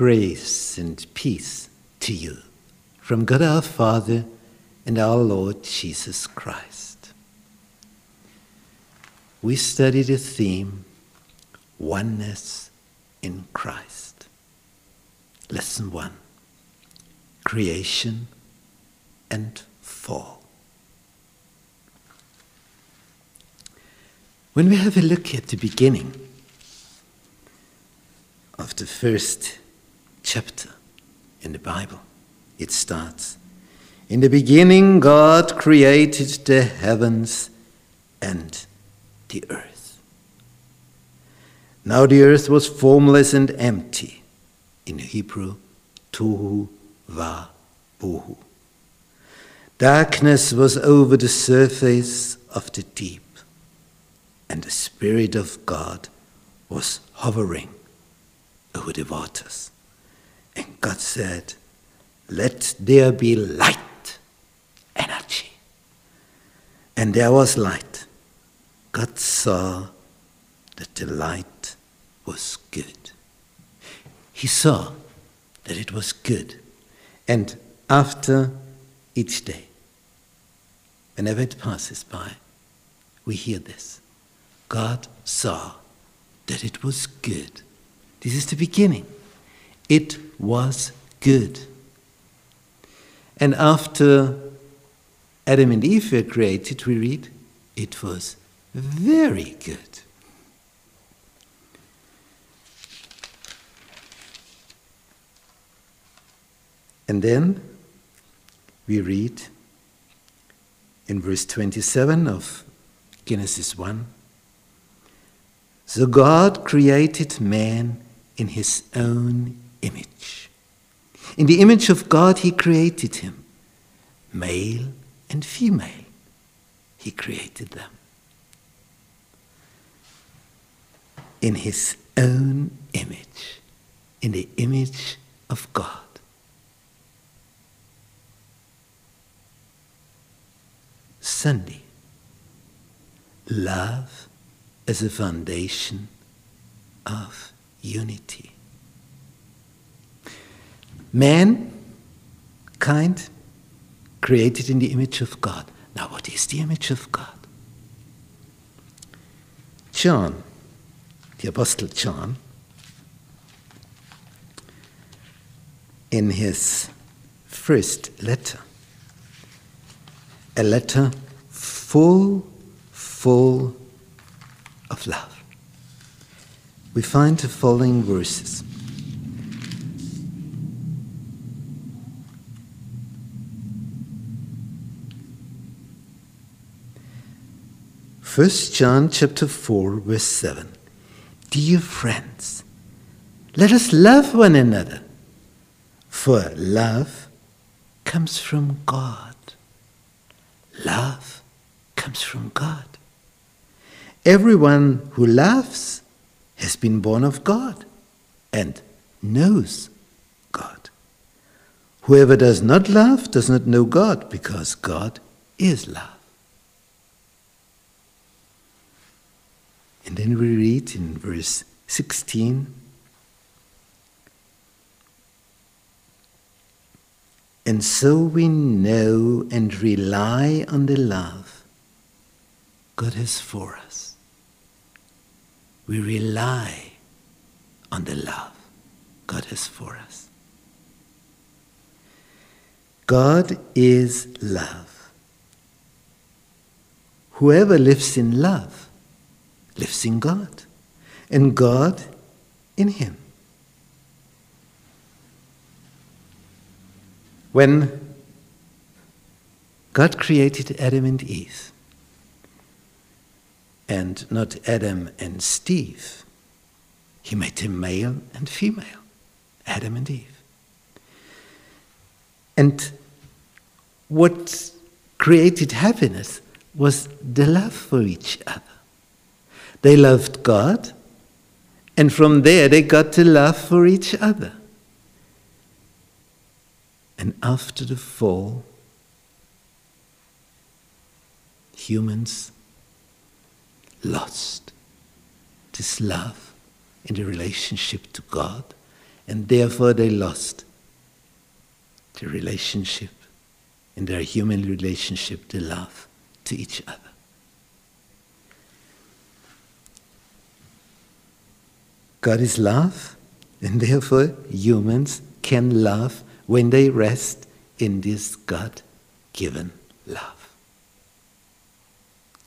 Grace and peace to you from God our Father and our Lord Jesus Christ. We study the theme Oneness in Christ. Lesson 1 Creation and Fall. When we have a look at the beginning of the first chapter in the Bible, it starts In the beginning, God created the heavens and the earth. Now the earth was formless and empty. In Hebrew, tohu va bohu. Darkness was over the surface of the deep, and the Spirit of God was hovering over the waters. God said, Let there be light, energy. And there was light. God saw that the light was good. He saw that it was good. And after each day, whenever it passes by, we hear this. God saw that it was good. This is the beginning. It was good. And after Adam and Eve were created, we read, it was very good. And then we read in verse 27 of Genesis 1 So God created man in his own image. In the image of God, he created him. Male and female, he created them. In his own image, in the image of God. Sunday. Love as a foundation of unity. Man, kind, created in the image of God. Now, what is the image of God? John, the Apostle John, in his first letter, a letter full, full of love. We find the following verses. First John chapter 4 verse 7. Dear friends, let us love one another, for love comes from God. Love comes from God. Everyone who loves has been born of God and knows God. Whoever does not love does not know God because God is love. And then we read in verse 16 And so we know and rely on the love God has for us. We rely on the love God has for us. God is love. Whoever lives in love lives in God, and God in him. When God created Adam and Eve, and not Adam and Steve, he made them male and female, Adam and Eve. And what created happiness was the love for each other. They loved God, and from there they got to love for each other. And after the fall, humans lost this love in the relationship to God and therefore they lost the relationship, in their human relationship, the love to each other. God is love, and therefore humans can love when they rest in this God given love.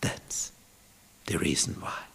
That's the reason why.